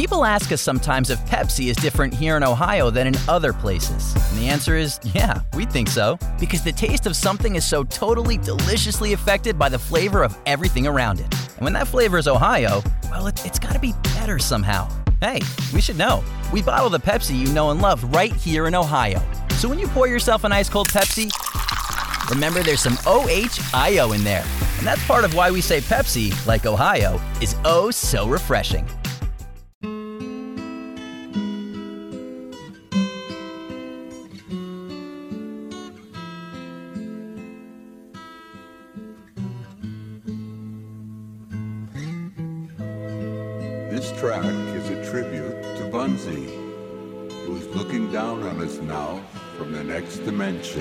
People ask us sometimes if Pepsi is different here in Ohio than in other places. And the answer is yeah, we think so. Because the taste of something is so totally deliciously affected by the flavor of everything around it. And when that flavor is Ohio, well, it, it's gotta be better somehow. Hey, we should know. We bottle the Pepsi you know and love right here in Ohio. So when you pour yourself an ice cold Pepsi, remember there's some OHIO in there. And that's part of why we say Pepsi, like Ohio, is oh so refreshing. Next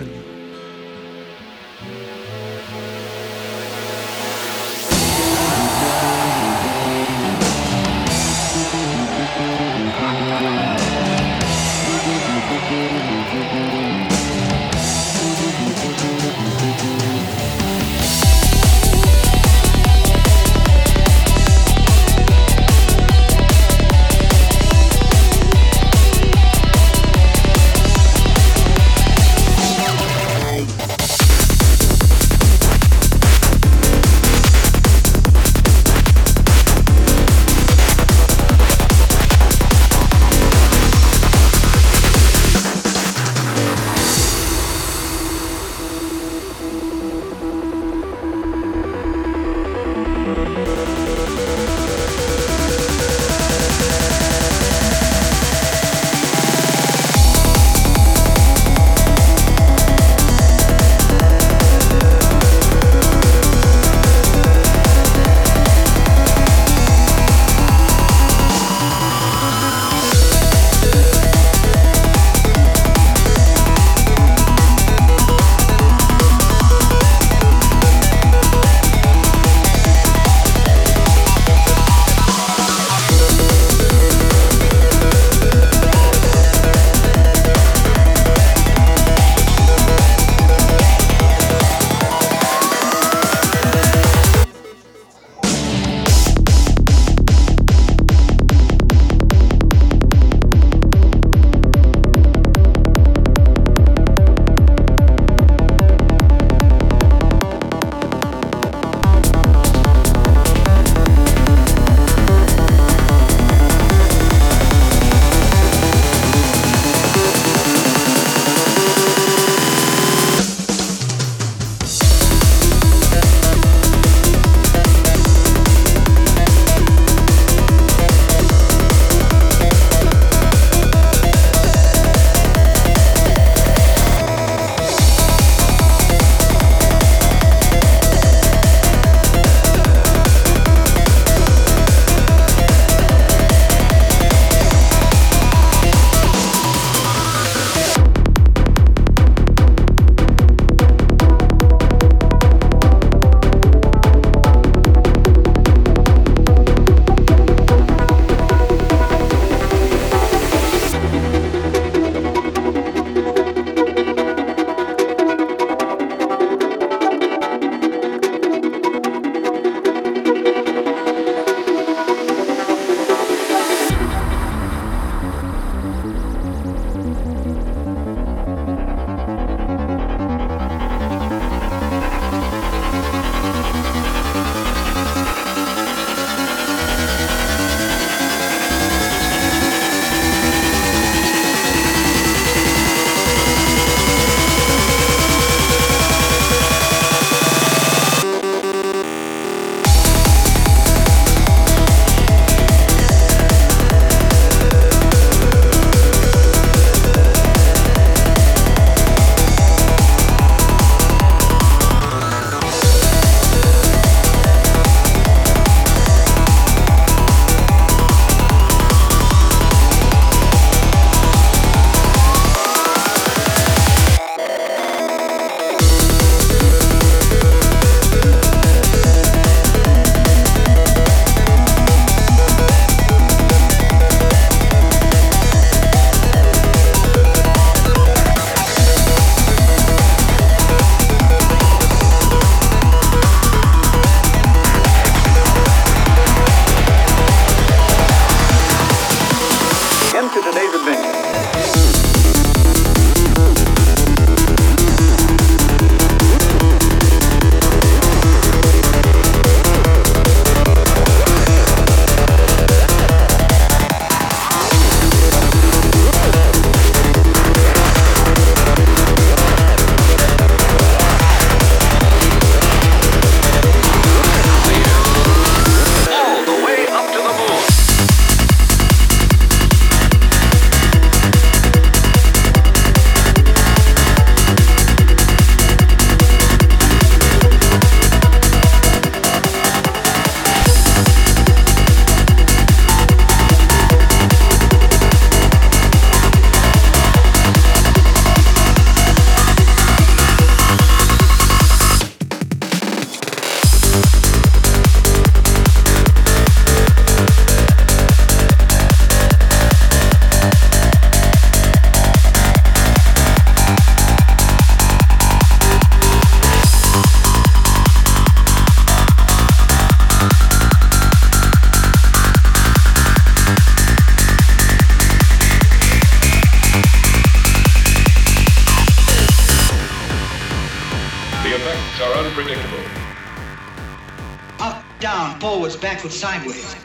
sideways.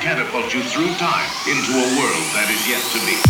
Catapult you through time into a world that is yet to be.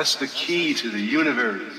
That's the key to the universe.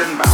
And battle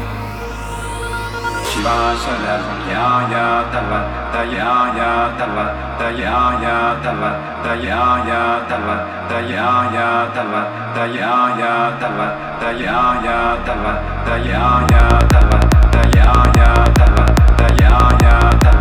शिवाय तव दयाय तव दयाय तव दयाय तव दयाय तव दयाय तव दयाय तव दयाय तव दयाय तव दयाय तव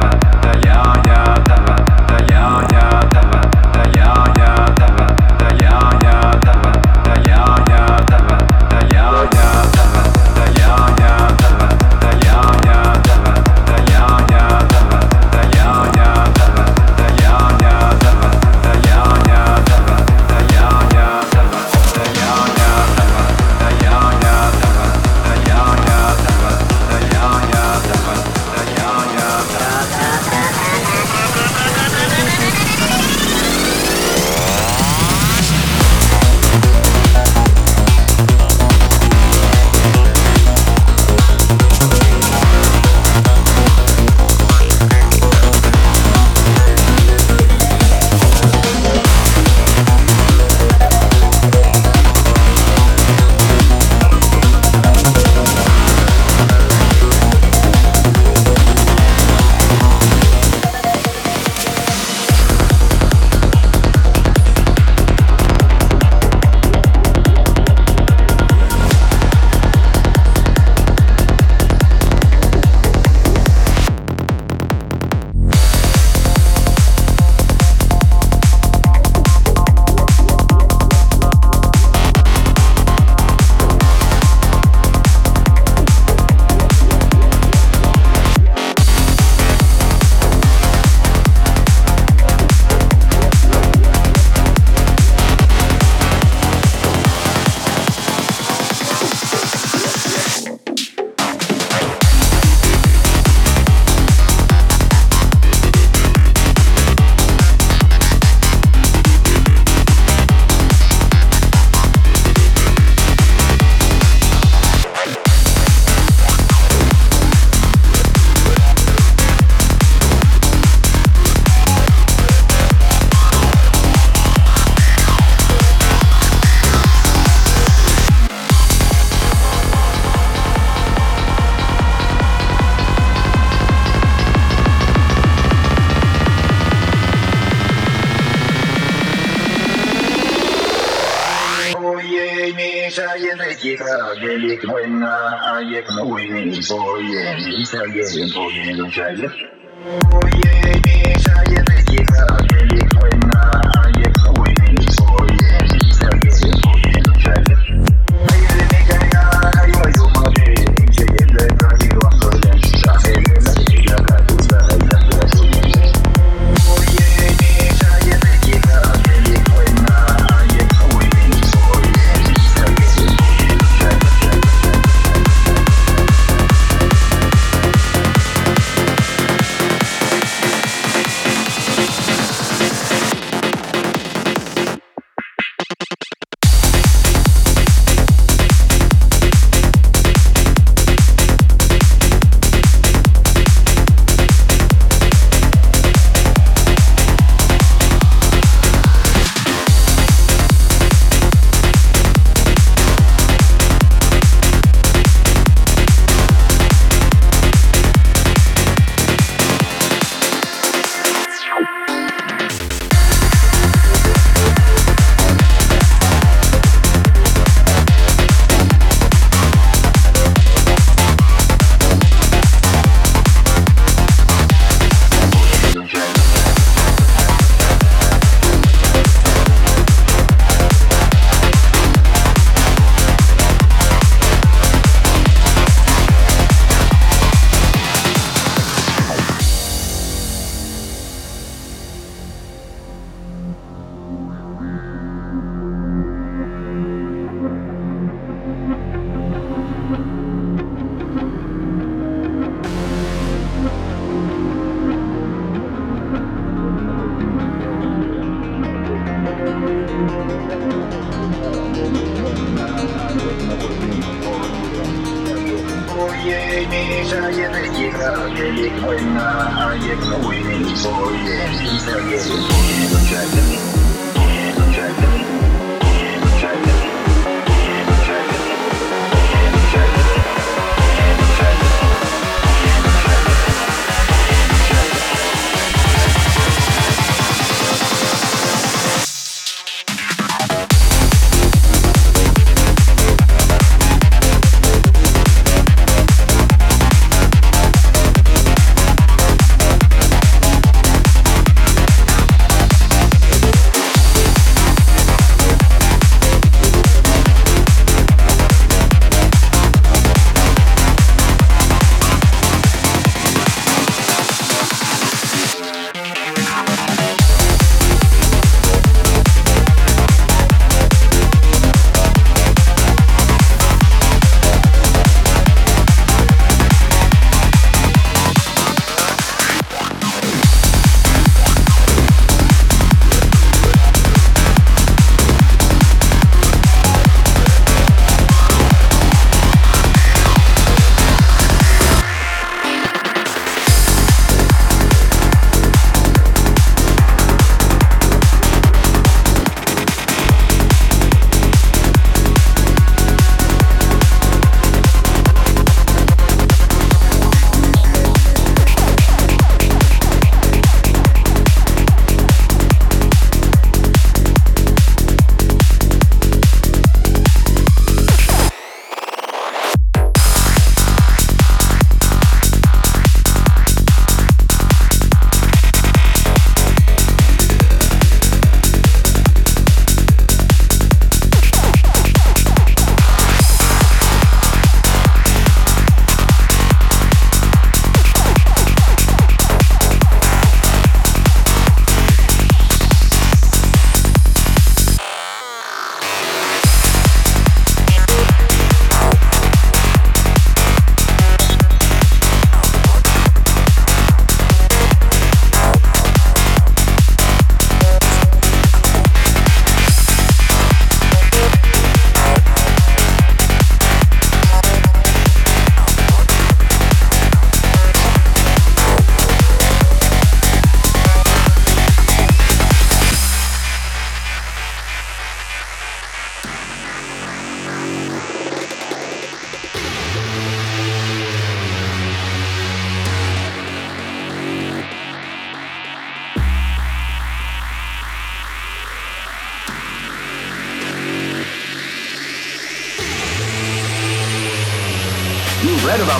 Angelic buena, ayek mo winin po yen, isa yen po yen, isa yen.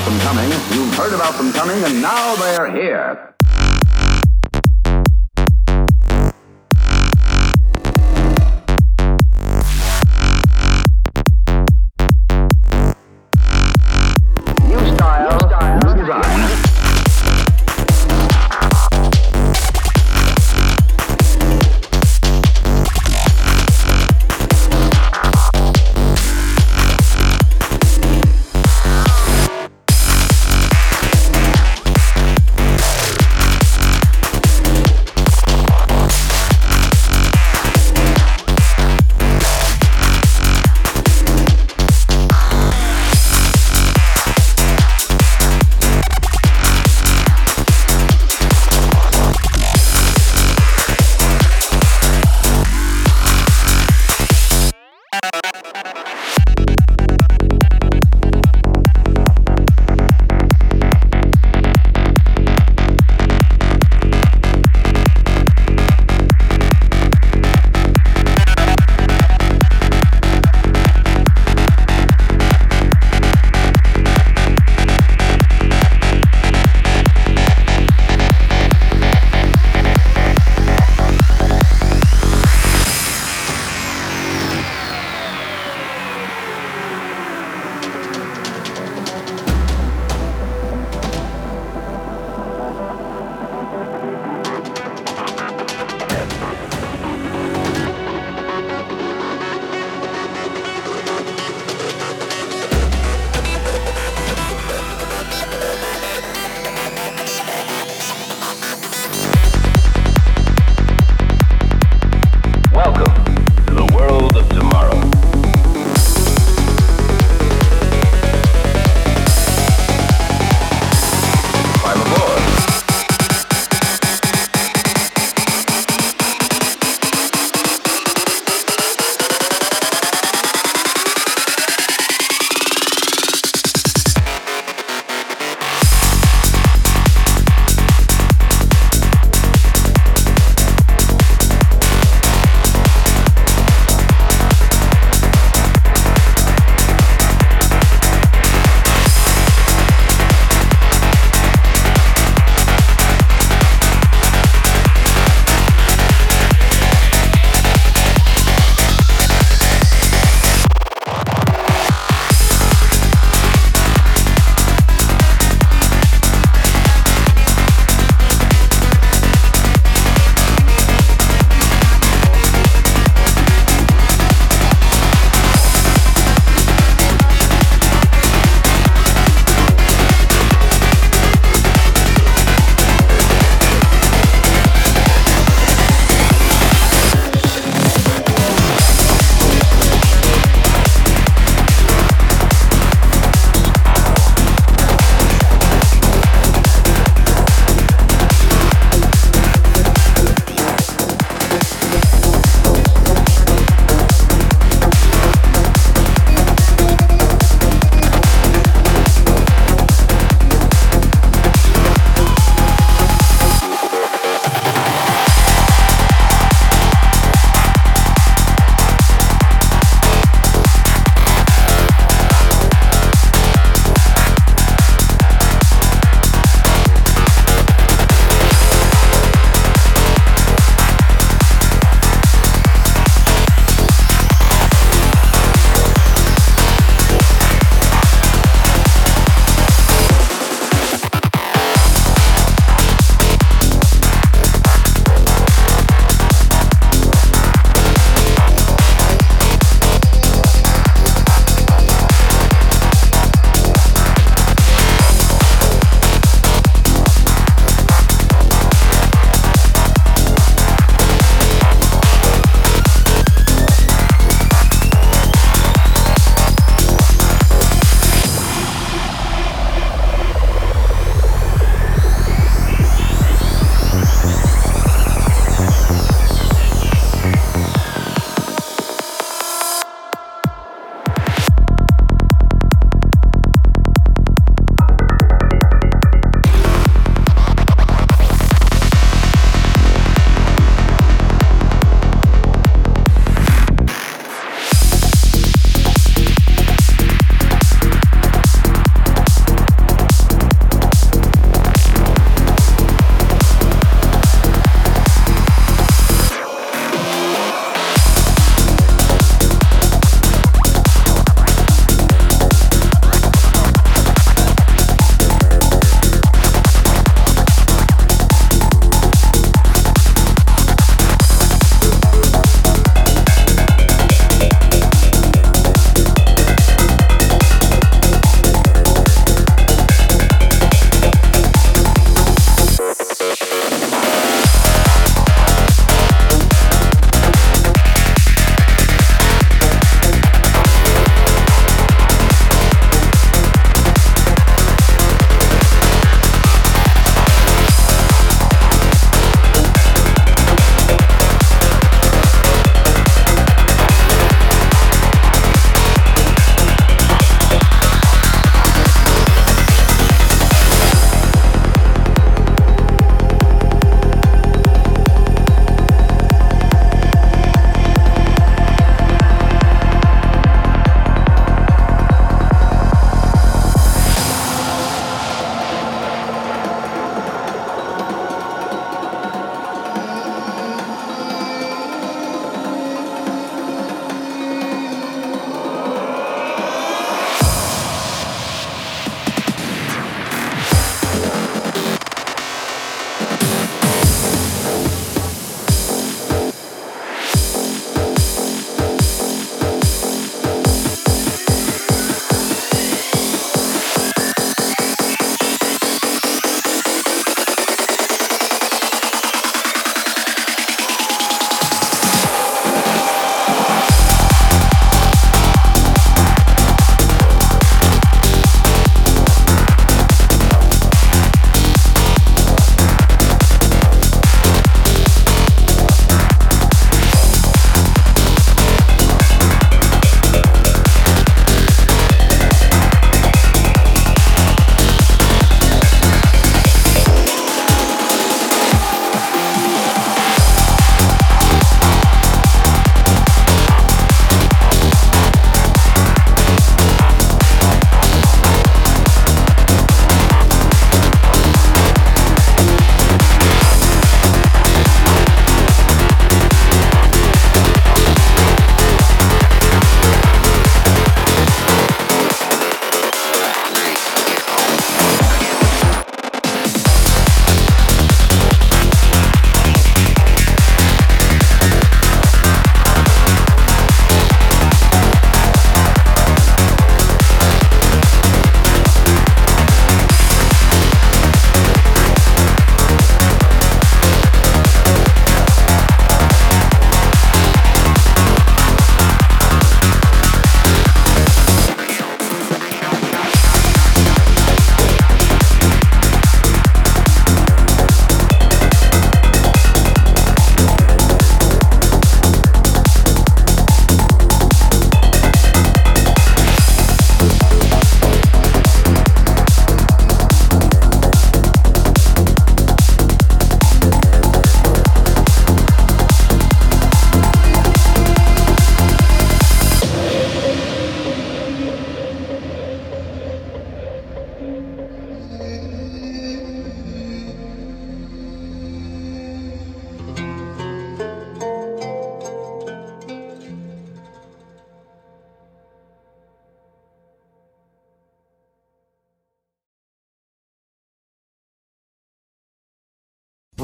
About them coming, you've heard about them coming, and now they're here.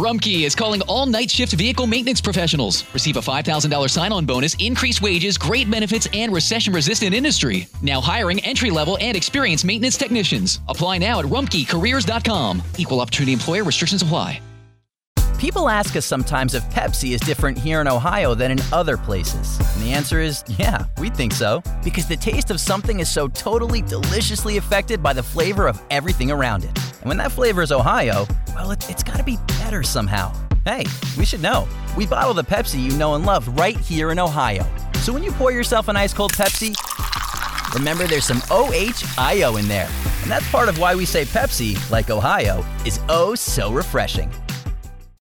Rumpke is calling all night shift vehicle maintenance professionals. Receive a $5,000 sign on bonus, increased wages, great benefits, and recession resistant industry. Now hiring entry level and experienced maintenance technicians. Apply now at rumpkecareers.com. Equal opportunity employer restrictions apply. People ask us sometimes if Pepsi is different here in Ohio than in other places. And the answer is yeah, we think so. Because the taste of something is so totally deliciously affected by the flavor of everything around it. And when that flavor is Ohio, well, it, it's gotta be better somehow. Hey, we should know. We bottle the Pepsi you know and love right here in Ohio. So when you pour yourself an ice cold Pepsi, remember there's some OHIO in there. And that's part of why we say Pepsi, like Ohio, is oh so refreshing.